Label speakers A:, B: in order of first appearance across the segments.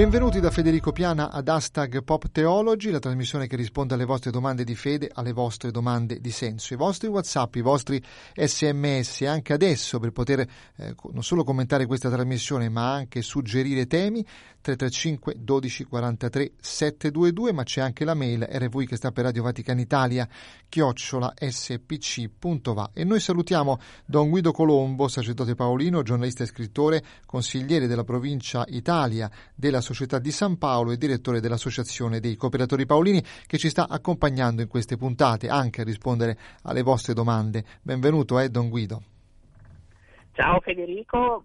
A: Benvenuti da Federico Piana ad Hashtag Pop Theology, la trasmissione che risponde alle vostre domande di fede, alle vostre domande di senso. I vostri WhatsApp, i vostri SMS, anche adesso per poter eh, non solo commentare questa trasmissione ma anche suggerire temi, 335 12 43 722, ma c'è anche la mail rv che sta per Radio Vaticana Italia, chiocciola spc.va. E noi salutiamo Don Guido Colombo, sacerdote paolino, giornalista e scrittore, consigliere della provincia Italia della Società di San Paolo e direttore dell'Associazione dei Cooperatori Paolini che ci sta accompagnando in queste puntate anche a rispondere alle vostre domande. Benvenuto, eh, Don Guido.
B: Ciao Federico,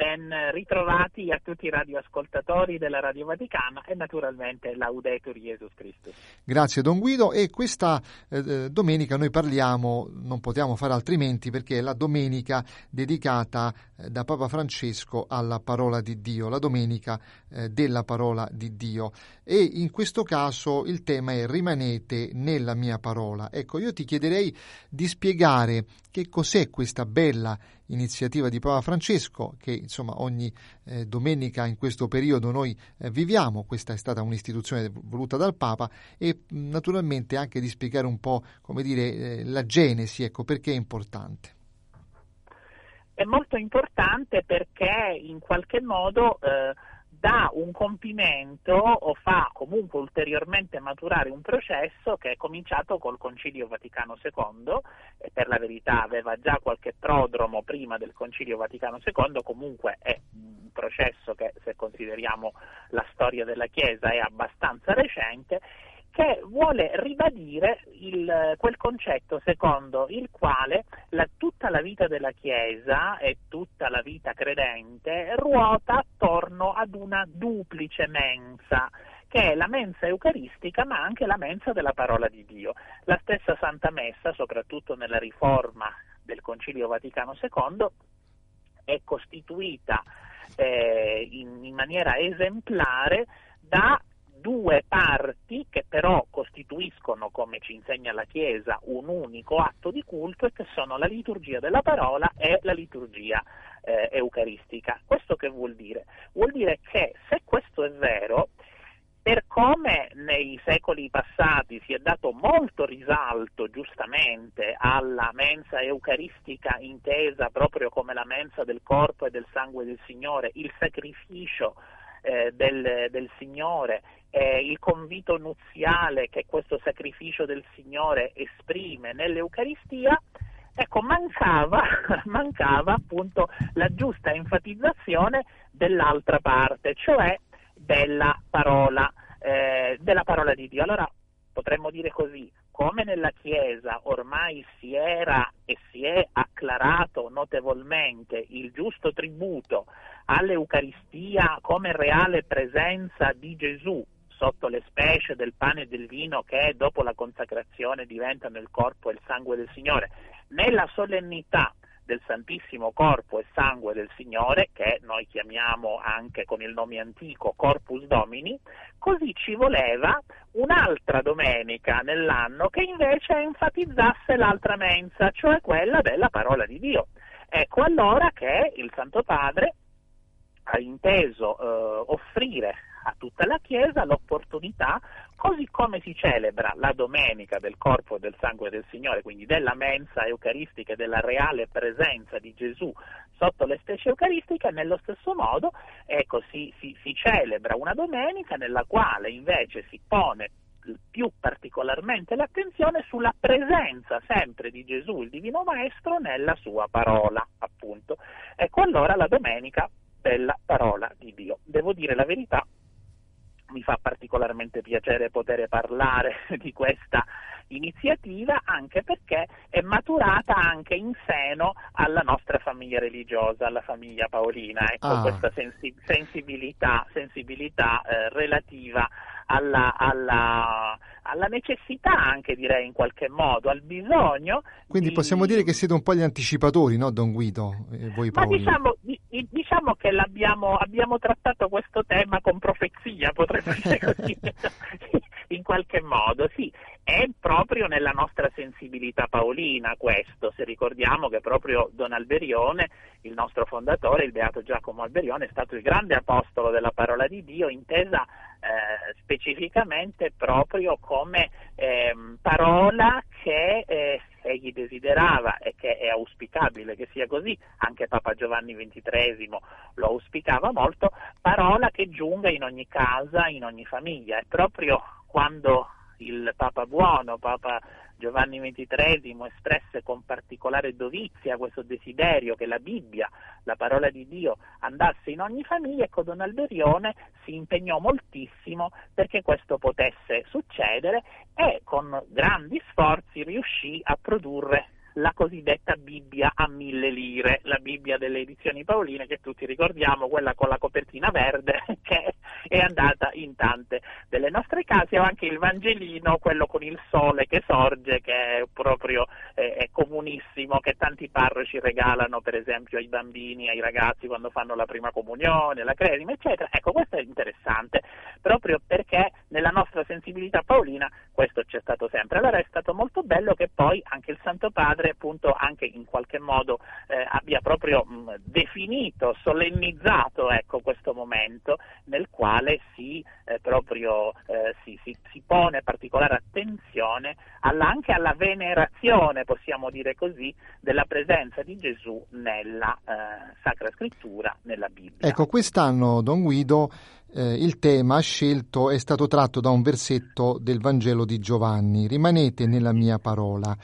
B: Ben ritrovati a tutti i radioascoltatori della Radio Vaticana e naturalmente Laudetur Jesus Christus.
A: Grazie Don Guido e questa eh, domenica noi parliamo, non potevamo fare altrimenti perché è la domenica dedicata eh, da Papa Francesco alla parola di Dio, la domenica eh, della parola di Dio e in questo caso il tema è rimanete nella mia parola. Ecco, io ti chiederei di spiegare che cos'è questa bella iniziativa di Papa Francesco che insomma ogni eh, domenica in questo periodo noi eh, viviamo, questa è stata un'istituzione voluta dal Papa e naturalmente anche di spiegare un po' come dire eh, la genesi, ecco perché è importante.
B: È molto importante perché in qualche modo eh, dà un compimento o fa comunque ulteriormente maturare un processo che è cominciato col Concilio Vaticano II e per la verità aveva già qualche prodromo prima del Concilio Vaticano II, comunque è un processo che se consideriamo la storia della Chiesa è abbastanza recente che vuole ribadire il, quel concetto secondo il quale la, tutta la vita della Chiesa e tutta la vita credente ruota attorno ad una duplice mensa, che è la mensa eucaristica ma anche la mensa della parola di Dio. La stessa Santa Messa, soprattutto nella riforma del Concilio Vaticano II, è costituita eh, in, in maniera esemplare da due parti che però costituiscono, come ci insegna la Chiesa, un unico atto di culto e che sono la liturgia della parola e la liturgia eh, eucaristica. Questo che vuol dire? Vuol dire che se questo è vero, per come nei secoli passati si è dato molto risalto giustamente alla mensa eucaristica intesa proprio come la mensa del corpo e del sangue del Signore, il sacrificio eh, del, del, Signore, eh, il convito nuziale che questo sacrificio del Signore esprime nell'Eucaristia, ecco, mancava, mancava appunto la giusta enfatizzazione dell'altra parte, cioè della parola, eh, della parola di Dio. Allora potremmo dire così, come nella Chiesa ormai si era e si è acclarato notevolmente il giusto tributo all'Eucaristia come reale presenza di Gesù sotto le specie del pane e del vino che dopo la consacrazione diventano il corpo e il sangue del Signore, nella solennità del Santissimo Corpo e Sangue del Signore, che noi chiamiamo anche con il nome antico Corpus Domini, così ci voleva un'altra domenica nell'anno che invece enfatizzasse l'altra mensa, cioè quella della parola di Dio. Ecco allora che il Santo Padre ha inteso eh, offrire a tutta la Chiesa l'opportunità, così come si celebra la domenica del corpo e del sangue del Signore, quindi della mensa eucaristica e della reale presenza di Gesù sotto le specie eucaristiche, nello stesso modo ecco, si, si, si celebra una domenica nella quale invece si pone più particolarmente l'attenzione sulla presenza sempre di Gesù, il Divino Maestro, nella sua parola, appunto. Ecco allora la domenica della parola di Dio. Devo dire la verità, mi fa particolarmente piacere poter parlare di questa iniziativa anche perché è maturata anche in seno alla nostra famiglia religiosa, alla famiglia paolina, ecco ah. questa sensi- sensibilità, sensibilità eh, relativa alla, alla, alla, necessità anche direi in qualche modo, al bisogno.
A: Quindi
B: di...
A: possiamo dire che siete un po' gli anticipatori, no Don Guido? E voi
B: Ma diciamo, diciamo, che abbiamo trattato questo tema con profezia, potremmo dire così, in qualche modo, sì. È proprio nella nostra sensibilità paolina questo, se ricordiamo che proprio Don Alberione, il nostro fondatore, il beato Giacomo Alberione, è stato il grande apostolo della parola di Dio, intesa eh, specificamente proprio come eh, parola che eh, egli desiderava e che è auspicabile che sia così, anche Papa Giovanni XXIII lo auspicava molto, parola che giunga in ogni casa, in ogni famiglia. È proprio quando il Papa Buono, Papa Giovanni XXIII espresse con particolare dovizia questo desiderio che la Bibbia, la parola di Dio, andasse in ogni famiglia, ecco Don Alberione si impegnò moltissimo perché questo potesse succedere e con grandi sforzi riuscì a produrre la cosiddetta Bibbia a mille lire, la Bibbia delle edizioni Paoline che tutti ricordiamo, quella con la copertina verde che è andata in tante delle nostre case, o anche il Vangelino, quello con il sole che sorge, che è proprio eh, è comunissimo, che tanti parroci regalano per esempio ai bambini, ai ragazzi quando fanno la prima comunione, la credima, eccetera. Ecco, questo è interessante, proprio perché nella nostra sensibilità paolina questo c'è stato sempre. Allora è stato molto bello che poi anche il Santo Padre padre appunto anche in qualche modo eh, abbia proprio mh, definito, solennizzato ecco, questo momento nel quale si, eh, proprio, eh, si, si, si, pone particolare attenzione alla, anche alla venerazione, possiamo dire così, della presenza di Gesù nella eh, Sacra Scrittura, nella Bibbia.
A: Ecco, quest'anno Don Guido eh, il tema scelto è stato tratto da un versetto del Vangelo di Giovanni, rimanete nella mia parola.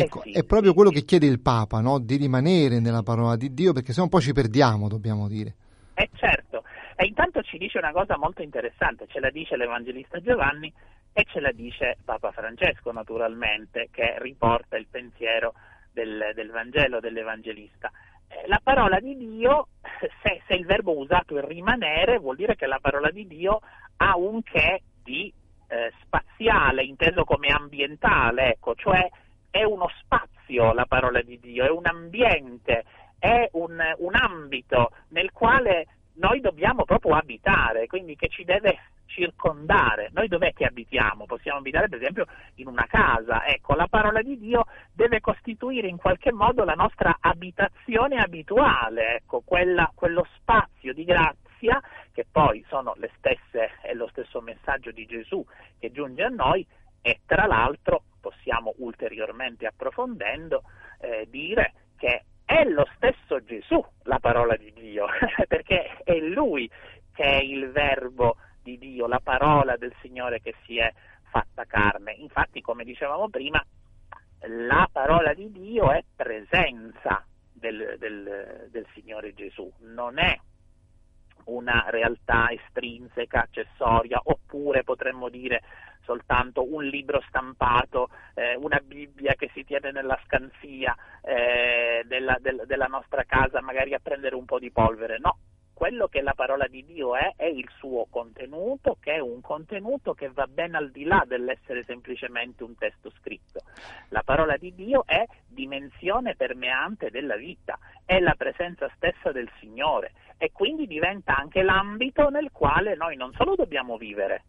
A: Ecco, eh sì, è proprio quello che chiede il Papa, no? di rimanere nella parola di Dio, perché se no poi ci perdiamo, dobbiamo dire.
B: Eh certo, e intanto ci dice una cosa molto interessante, ce la dice l'Evangelista Giovanni e ce la dice Papa Francesco naturalmente, che riporta il pensiero del, del Vangelo dell'Evangelista. Eh, la parola di Dio, se, se il verbo usato è rimanere, vuol dire che la parola di Dio ha un che di eh, spaziale, inteso come ambientale, ecco, cioè è uno spazio la parola di Dio, è un ambiente, è un, un ambito nel quale noi dobbiamo proprio abitare, quindi che ci deve circondare. Noi dov'è che abitiamo? Possiamo abitare per esempio in una casa. Ecco, la parola di Dio deve costituire in qualche modo la nostra abitazione abituale, ecco, quella, quello spazio di grazia che poi sono le stesse, è lo stesso messaggio di Gesù che giunge a noi e tra l'altro possiamo ulteriormente approfondendo eh, dire che è lo stesso Gesù la parola di Dio, perché è Lui che è il verbo di Dio, la parola del Signore che si è fatta carne. Infatti, come dicevamo prima, la parola di Dio è presenza del, del, del Signore Gesù, non è una realtà estrinseca, accessoria, oppure potremmo dire soltanto un libro stampato, eh, una Bibbia che si tiene nella scansia eh, della, del, della nostra casa, magari a prendere un po' di polvere. No, quello che la parola di Dio è, è il suo contenuto, che è un contenuto che va ben al di là dell'essere semplicemente un testo scritto. La parola di Dio è dimensione permeante della vita, è la presenza stessa del Signore e quindi diventa anche l'ambito nel quale noi non solo dobbiamo vivere,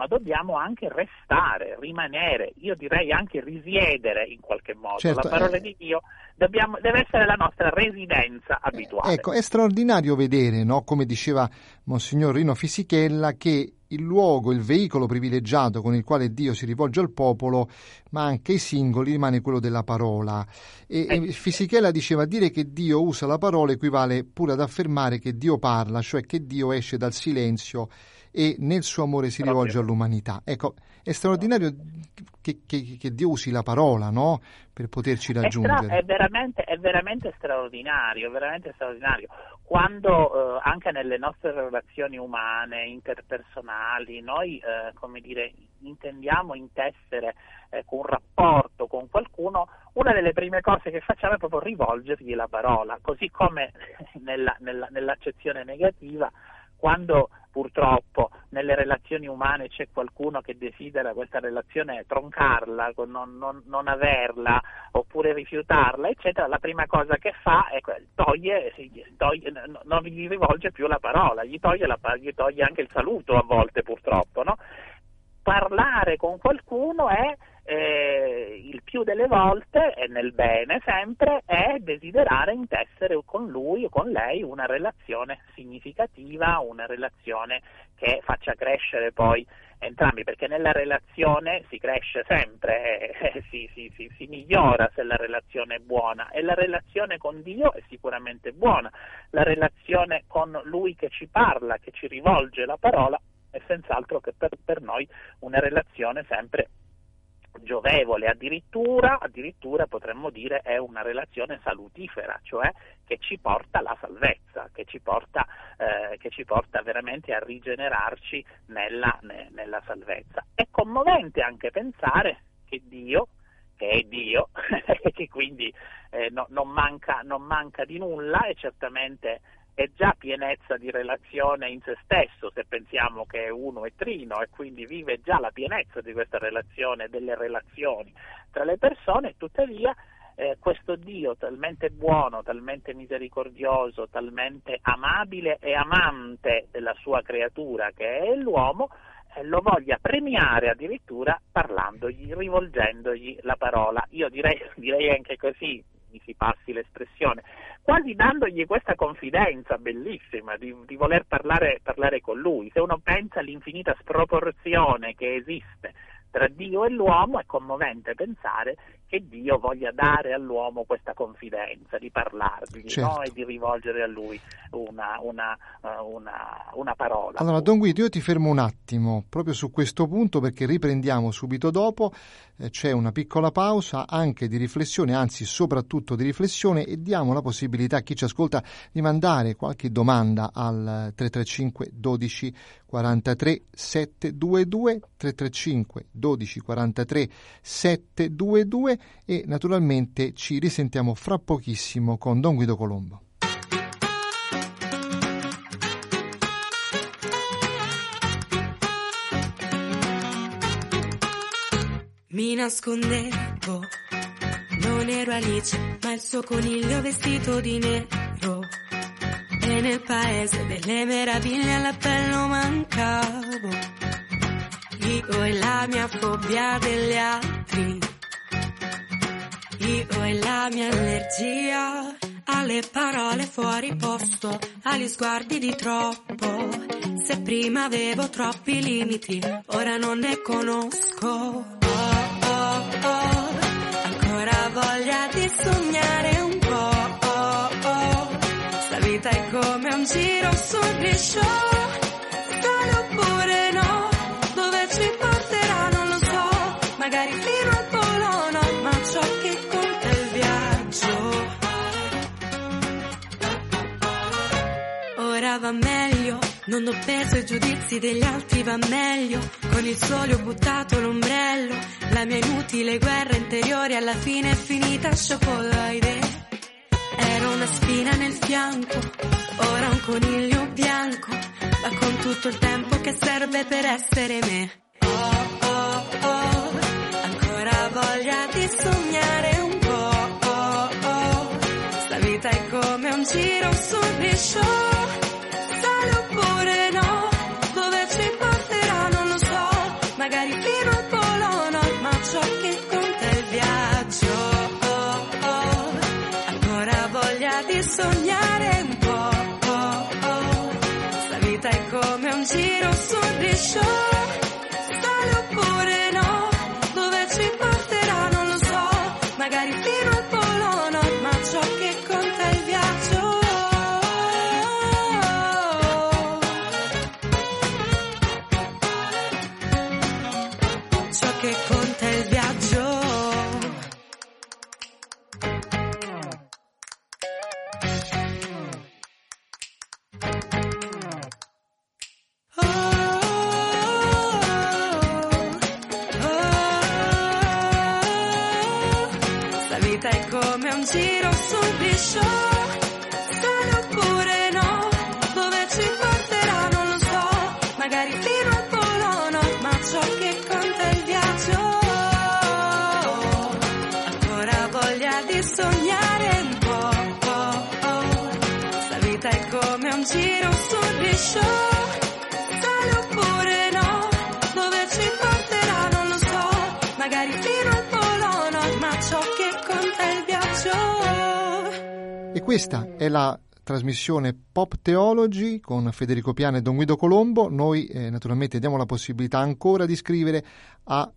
B: ma dobbiamo anche restare, rimanere, io direi anche risiedere in qualche modo. Certo, la parola eh... di Dio dobbiamo, deve essere la nostra residenza abituale.
A: Ecco, è straordinario vedere, no? come diceva Monsignor Rino Fisichella, che il luogo, il veicolo privilegiato con il quale Dio si rivolge al popolo, ma anche ai singoli, rimane quello della parola. E, eh, e Fisichella diceva dire che Dio usa la parola equivale pure ad affermare che Dio parla, cioè che Dio esce dal silenzio e nel suo amore si rivolge all'umanità. Ecco, è straordinario che, che, che Dio usi la parola no? per poterci raggiungere.
B: È, stra- è, veramente, è veramente straordinario, veramente straordinario. Quando eh, anche nelle nostre relazioni umane, interpersonali, noi eh, come dire, intendiamo intessere eh, un rapporto con qualcuno, una delle prime cose che facciamo è proprio rivolgergli la parola, così come nella, nella, nell'accezione negativa quando purtroppo nelle relazioni umane c'è qualcuno che desidera questa relazione troncarla, non, non, non averla oppure rifiutarla, eccetera, la prima cosa che fa è toglie, toglie non gli rivolge più la parola, gli toglie, la, gli toglie anche il saluto a volte purtroppo. No? Parlare con qualcuno è eh, il più delle volte, e nel bene sempre, è desiderare intessere con lui o con lei una relazione significativa, una relazione che faccia crescere poi entrambi, perché nella relazione si cresce sempre, eh, si, si, si, si, migliora se la relazione è buona. E la relazione con Dio è sicuramente buona, la relazione con Lui che ci parla, che ci rivolge la parola è senz'altro che per, per noi una relazione sempre giovevole, addirittura, addirittura potremmo dire è una relazione salutifera, cioè che ci porta alla salvezza, che ci porta, eh, che ci porta veramente a rigenerarci nella, ne, nella salvezza. È commovente anche pensare che Dio, che è Dio, e che quindi eh, no, non, manca, non manca di nulla e certamente è già pienezza di relazione in se stesso, se pensiamo che uno è trino e quindi vive già la pienezza di questa relazione, delle relazioni tra le persone, tuttavia eh, questo Dio talmente buono, talmente misericordioso, talmente amabile e amante della sua creatura che è l'uomo, eh, lo voglia premiare addirittura parlandogli, rivolgendogli la parola. Io direi, direi anche così, mi si passi l'espressione, quasi dandogli questa confidenza bellissima di, di voler parlare, parlare con lui. Se uno pensa all'infinita sproporzione che esiste tra Dio e l'uomo, è commovente pensare che Dio voglia dare all'uomo questa confidenza di parlargli certo. no? e di rivolgere a lui una, una, uh, una, una, parola.
A: Allora, Don Guido, io ti fermo un attimo proprio su questo punto perché riprendiamo subito dopo. Eh, c'è una piccola pausa anche di riflessione, anzi soprattutto di riflessione e diamo la possibilità a chi ci ascolta di mandare qualche domanda al 335 12 43 722 335 12 43 722 e naturalmente ci risentiamo fra pochissimo con Don Guido Colombo.
C: Mi nascondevo, non ero Alice, ma il suo coniglio vestito di nero. E nel paese delle meraviglie all'appello mancavo. Io e la mia fobia degli altri io e la mia allergia alle parole fuori posto, agli sguardi di troppo. Se prima avevo troppi limiti, ora non ne conosco. Oh, oh, oh, ancora voglia di sognare un po'. Oh, oh, sta vita è come un giro sul grisciò. Non ho peso i giudizi degli altri, va meglio. Con il sole ho buttato l'ombrello. La mia inutile guerra interiore alla fine è finita sciocolaide. Ero una spina nel fianco, ora un coniglio bianco. Ma con tutto il tempo che serve per essere me. Oh, oh, oh, ancora voglia di sognare un po'. Oh, oh, sta vita è come un giro sul risciò. Sognare un giro sul
A: questa è la trasmissione Pop Theology con Federico Piana e Don Guido Colombo. Noi eh, naturalmente diamo la possibilità ancora di scrivere a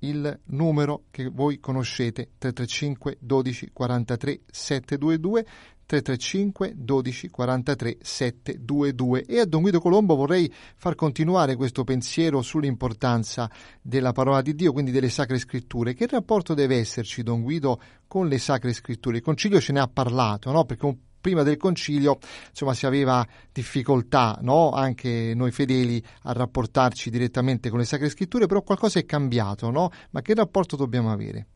A: il numero che voi conoscete 335 12 43 722 335 12 43 722 e a Don Guido Colombo vorrei far continuare questo pensiero sull'importanza della parola di Dio, quindi delle sacre scritture. Che rapporto deve esserci Don Guido con le sacre scritture? Il concilio ce ne ha parlato, no? Perché un prima del concilio insomma si aveva difficoltà no? anche noi fedeli a rapportarci direttamente con le sacre scritture però qualcosa è cambiato no? ma che rapporto dobbiamo avere?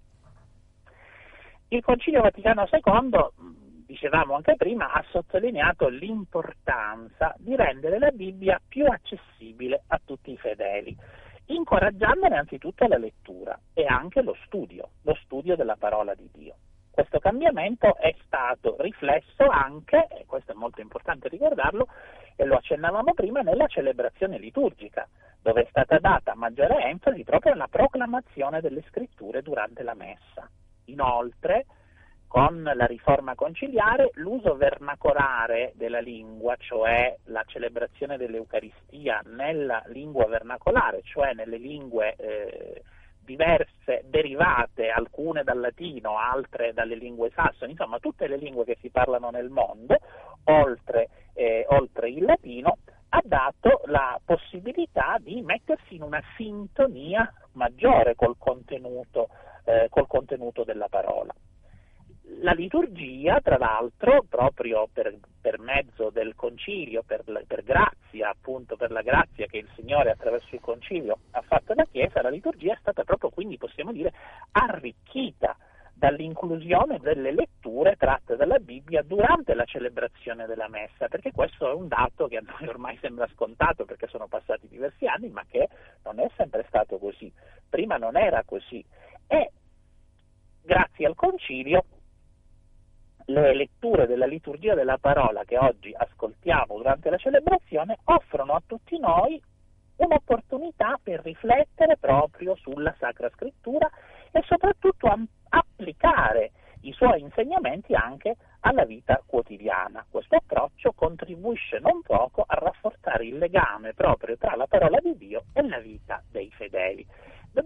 B: Il Concilio Vaticano II, dicevamo anche prima, ha sottolineato l'importanza di rendere la Bibbia più accessibile a tutti i fedeli, incoraggiandone anzitutto la lettura e anche lo studio, lo studio della parola di Dio. Questo cambiamento è stato riflesso anche, e questo è molto importante ricordarlo, e lo accennavamo prima, nella celebrazione liturgica, dove è stata data maggiore enfasi proprio alla proclamazione delle scritture durante la messa. Inoltre, con la riforma conciliare, l'uso vernacolare della lingua, cioè la celebrazione dell'Eucaristia nella lingua vernacolare, cioè nelle lingue eh, diverse, derivate, alcune dal latino, altre dalle lingue sassoni, insomma tutte le lingue che si parlano nel mondo, oltre, eh, oltre il latino, ha dato la possibilità di mettersi in una sintonia maggiore col contenuto, eh, col contenuto della parola. La liturgia, tra l'altro, proprio per, per mezzo del concilio, per, per, grazia, appunto per la grazia che il Signore attraverso il concilio ha fatto alla Chiesa, la liturgia è stata proprio quindi, possiamo dire, arricchita dall'inclusione delle letture tratte dalla Bibbia durante la celebrazione della messa, perché questo è un dato che a noi ormai sembra scontato perché sono passati diversi anni, ma che non è sempre stato così. Prima non era così. E grazie al concilio le letture della liturgia della parola che oggi ascoltiamo durante la celebrazione offrono a tutti noi un'opportunità per riflettere proprio sulla Sacra Scrittura e soprattutto applicare i suoi insegnamenti anche alla vita quotidiana. Questo approccio contribuisce non poco a rafforzare il legame proprio tra la parola di Dio e la vita dei fedeli.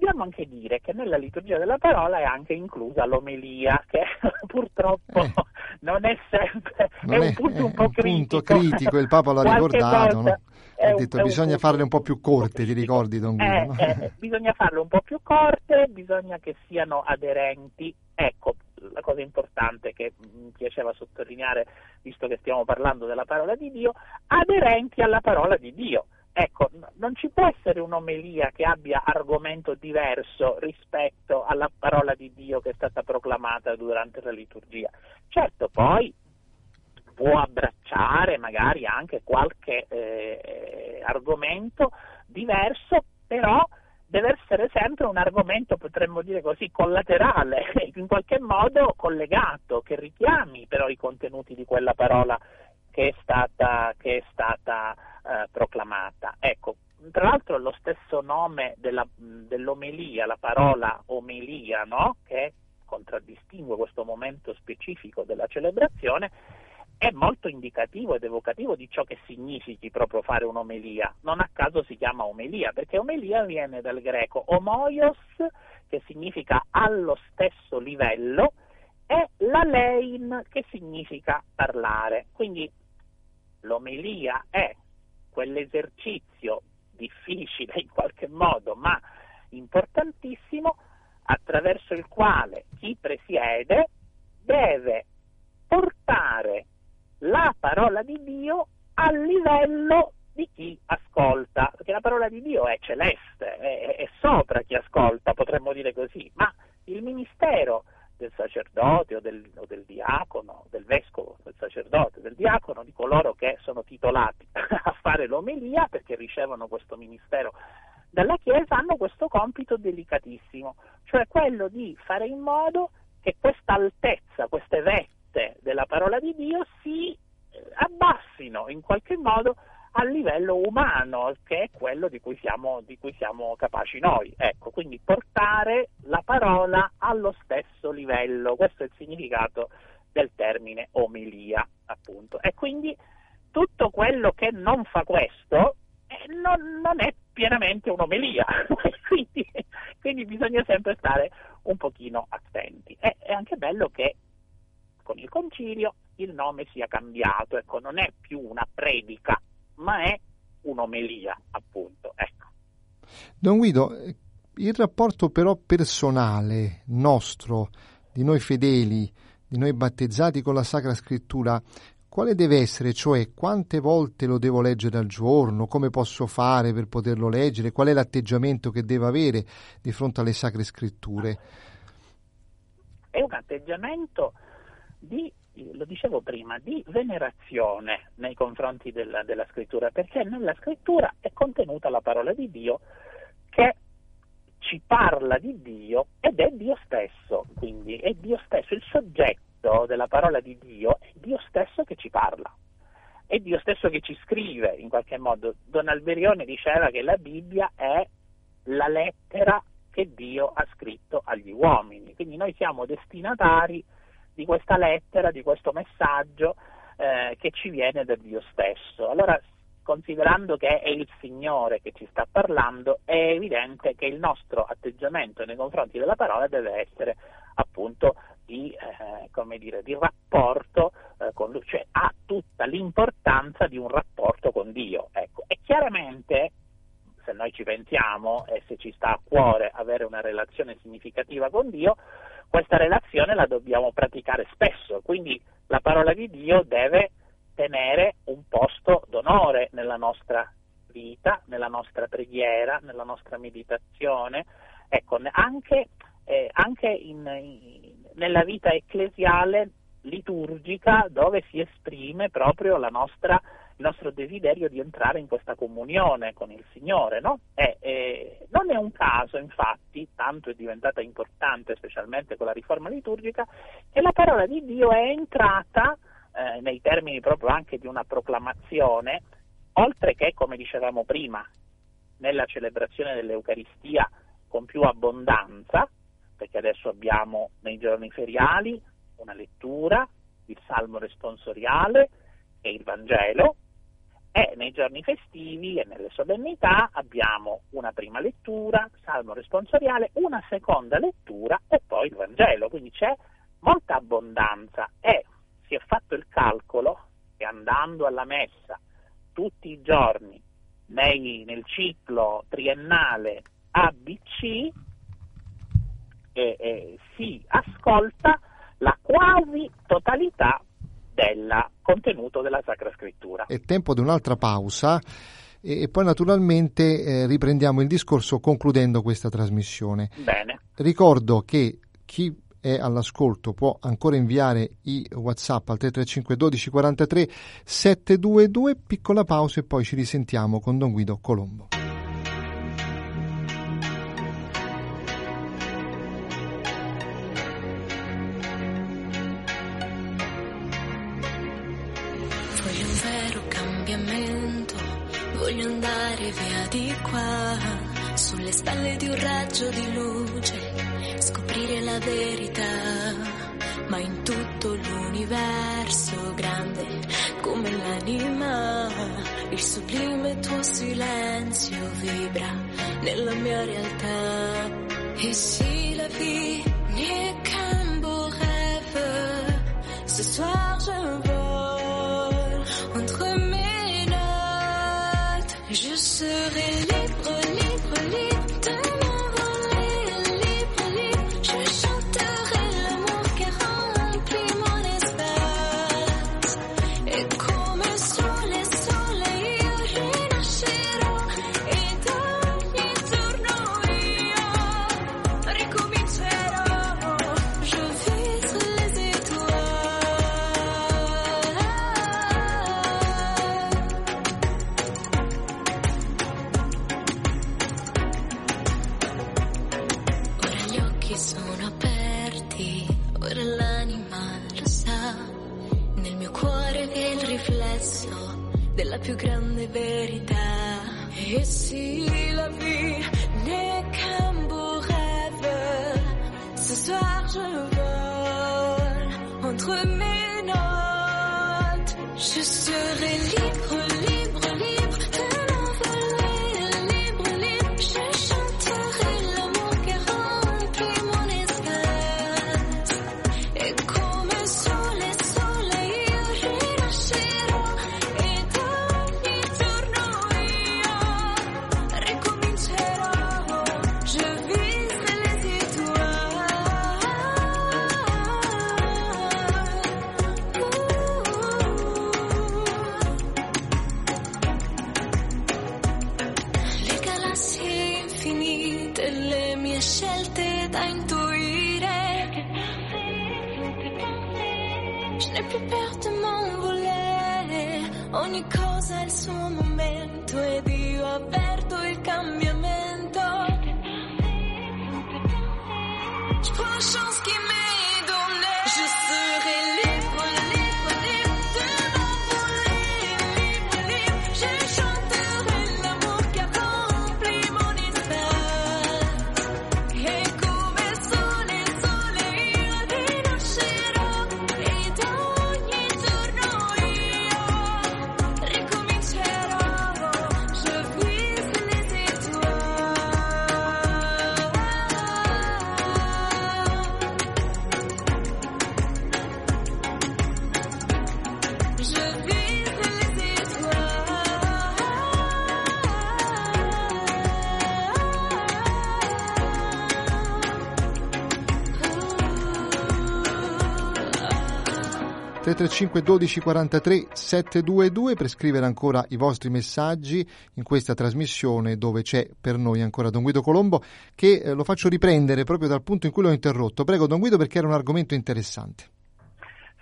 B: Dobbiamo anche dire che nella liturgia della parola è anche inclusa l'omelia, che purtroppo eh. non è sempre
A: non
B: è un punto un po'
A: un
B: critico.
A: punto critico, il Papa l'ha
B: Qualche
A: ricordato,
B: volta
A: no?
B: è
A: ha
B: un-
A: detto
B: è un
A: bisogna
B: punto
A: farle un po' più corte, ti ricordi Don Guido?
B: Eh, eh, bisogna farle un po' più corte, bisogna che siano aderenti. Ecco, la cosa importante che mi piaceva sottolineare, visto che stiamo parlando della parola di Dio, aderenti alla parola di Dio. Ecco, non ci può essere un'omelia che abbia argomento diverso rispetto alla parola di Dio che è stata proclamata durante la liturgia. Certo, poi può abbracciare magari anche qualche eh, argomento diverso, però deve essere sempre un argomento, potremmo dire così, collaterale, in qualche modo collegato, che richiami però i contenuti di quella parola che è stata, che è stata eh, proclamata. Ecco, tra l'altro lo stesso nome della, dell'omelia, la parola omelia, no? che contraddistingue questo momento specifico della celebrazione, è molto indicativo ed evocativo di ciò che significhi proprio fare un'omelia. Non a caso si chiama omelia, perché omelia viene dal greco omoios, che significa allo stesso livello, e lalein, che significa parlare. Quindi l'omelia è quell'esercizio difficile in qualche modo, ma importantissimo, attraverso il quale chi presiede deve portare la parola di Dio al livello di chi ascolta, perché la parola di Dio è celeste, è, è sopra chi ascolta, potremmo dire così, ma il ministero del sacerdote o del, o del diacono, del vescovo, del sacerdote, del diacono, di coloro che sono titolati a fare l'omelia perché ricevono questo ministero dalla Chiesa, hanno questo compito delicatissimo, cioè quello di fare in modo che questa altezza, queste vette della parola di Dio si eh, abbassino in qualche modo a livello umano, che è quello di cui siamo, di cui siamo capaci noi. Ecco, quindi portare la parola allo stesso livello, questo è il significato del termine omelia, appunto. E quindi tutto quello che non fa questo eh, non, non, è pienamente un'omelia, quindi, quindi, bisogna sempre stare un pochino attenti. È, è anche bello che con il concilio il nome sia cambiato, ecco, non è più una predica ma è un'omelia, appunto. Ecco.
A: Don Guido, il rapporto però personale nostro, di noi fedeli, di noi battezzati con la Sacra Scrittura, quale deve essere? Cioè, quante volte lo devo leggere al giorno? Come posso fare per poterlo leggere? Qual è l'atteggiamento che devo avere di fronte alle Sacre Scritture?
B: È un atteggiamento di lo dicevo prima, di venerazione nei confronti della, della scrittura, perché nella scrittura è contenuta la parola di Dio che ci parla di Dio ed è Dio stesso, quindi è Dio stesso, il soggetto della parola di Dio è Dio stesso che ci parla, è Dio stesso che ci scrive in qualche modo. Don Alberione diceva che la Bibbia è la lettera che Dio ha scritto agli uomini, quindi noi siamo destinatari di questa lettera, di questo messaggio eh, che ci viene da Dio stesso. Allora, considerando che è il Signore che ci sta parlando, è evidente che il nostro atteggiamento nei confronti della parola deve essere appunto di, eh, dire, di rapporto eh, con Lui, cioè ha tutta l'importanza di un rapporto con Dio. Ecco. E chiaramente se noi ci pensiamo e se ci sta a cuore avere una relazione significativa con Dio, questa relazione la dobbiamo praticare spesso, quindi la parola di Dio deve tenere un posto d'onore nella nostra vita, nella nostra preghiera, nella nostra meditazione, ecco, anche, eh, anche in, in, nella vita ecclesiale liturgica dove si esprime proprio la nostra il nostro desiderio di entrare in questa comunione con il Signore. No? E, e, non è un caso, infatti, tanto è diventata importante, specialmente con la riforma liturgica, che la parola di Dio è entrata eh, nei termini proprio anche di una proclamazione, oltre che, come dicevamo prima, nella celebrazione dell'Eucaristia con più abbondanza, perché adesso abbiamo nei giorni feriali una lettura, il salmo responsoriale e il Vangelo, e nei giorni festivi e nelle solennità abbiamo una prima lettura, salmo responsoriale, una seconda lettura e poi il Vangelo, quindi c'è molta abbondanza. E si è fatto il calcolo che andando alla messa tutti i giorni nei, nel ciclo triennale ABC eh, eh, si ascolta la quasi totalità del contenuto della Sacra Scrittura.
A: È tempo di un'altra pausa e poi naturalmente eh, riprendiamo il discorso concludendo questa trasmissione.
B: Bene.
A: Ricordo che chi è all'ascolto può ancora inviare i WhatsApp al 335 12 43 722, piccola pausa e poi ci risentiamo con Don Guido Colombo.
D: Spalle di un raggio di luce, scoprire la verità, ma in tutto l'universo grande come l'anima, il sublime tuo silenzio vibra nella mia realtà. E si grande verità. Et si la vie n'est qu'un beau rêve, ce soir je vole entre mes notes. Je serai libre, N'ai plus peur de m'envoler. Ogni cosa ha il suo momento ed io avverto il cambiamento. Je prends chance qui
A: 335 12 43 722 per scrivere ancora i vostri messaggi in questa trasmissione dove c'è per noi ancora Don Guido Colombo che eh, lo faccio riprendere proprio dal punto in cui l'ho interrotto. Prego Don Guido perché era un argomento interessante.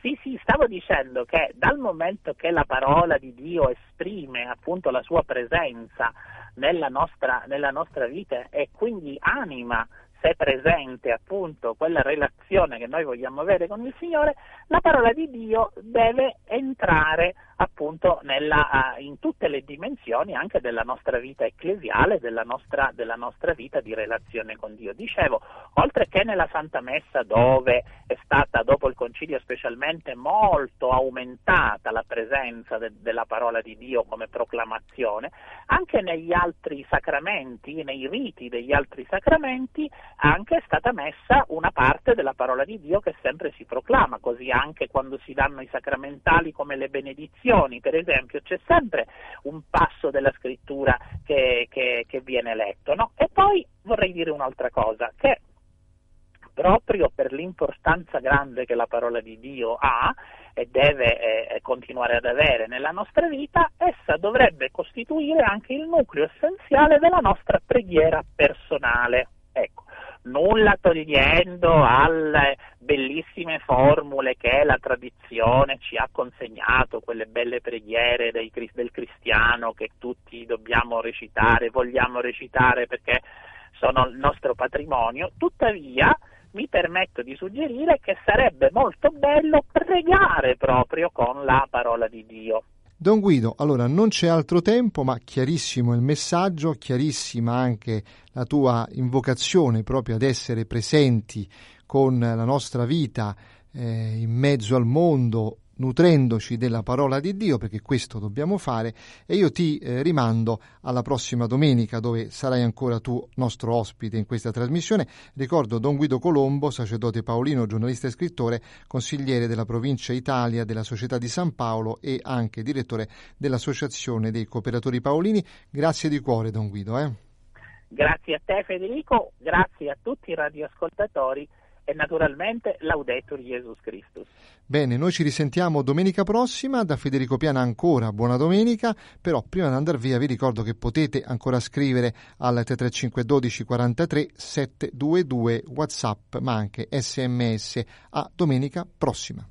B: Sì, sì, stavo dicendo che dal momento che la parola di Dio esprime appunto la sua presenza nella nostra, nella nostra vita e quindi anima se presente appunto quella relazione che noi vogliamo avere con il Signore, la parola di Dio deve entrare appunto nella, uh, in tutte le dimensioni anche della nostra vita ecclesiale, della nostra, della nostra vita di relazione con Dio. Dicevo, oltre che nella Santa Messa dove è stata dopo il concilio specialmente molto aumentata la presenza de- della parola di Dio come proclamazione, anche negli altri sacramenti, nei riti degli altri sacramenti, anche è stata messa una parte della parola di Dio che sempre si proclama, così anche quando si danno i sacramentali come le benedizioni, per esempio, c'è sempre un passo della scrittura che, che, che viene letto. No? E poi vorrei dire un'altra cosa, che proprio per l'importanza grande che la parola di Dio ha e deve eh, continuare ad avere nella nostra vita, essa dovrebbe costituire anche il nucleo essenziale della nostra preghiera personale. Ecco, nulla togliendo alle bellissime formule che la tradizione ci ha consegnato, quelle belle preghiere dei, del cristiano che tutti dobbiamo recitare, vogliamo recitare perché sono il nostro patrimonio, tuttavia mi permetto di suggerire che sarebbe molto bello pregare proprio con la parola di Dio.
A: Don Guido, allora non c'è altro tempo, ma chiarissimo il messaggio, chiarissima anche la tua invocazione proprio ad essere presenti con la nostra vita eh, in mezzo al mondo, nutrendoci della parola di Dio, perché questo dobbiamo fare, e io ti eh, rimando alla prossima domenica dove sarai ancora tu nostro ospite in questa trasmissione. Ricordo Don Guido Colombo, sacerdote paolino, giornalista e scrittore, consigliere della provincia Italia della Società di San Paolo e anche direttore dell'Associazione dei Cooperatori Paolini. Grazie di cuore Don Guido. Eh?
B: Grazie a te Federico, grazie a tutti i radioascoltatori e naturalmente Laudetur Jesus Christus.
A: Bene, noi ci risentiamo domenica prossima, da Federico Piana ancora buona domenica, però prima di andare via vi ricordo che potete ancora scrivere al 335 12 43 722 WhatsApp ma anche SMS a domenica prossima.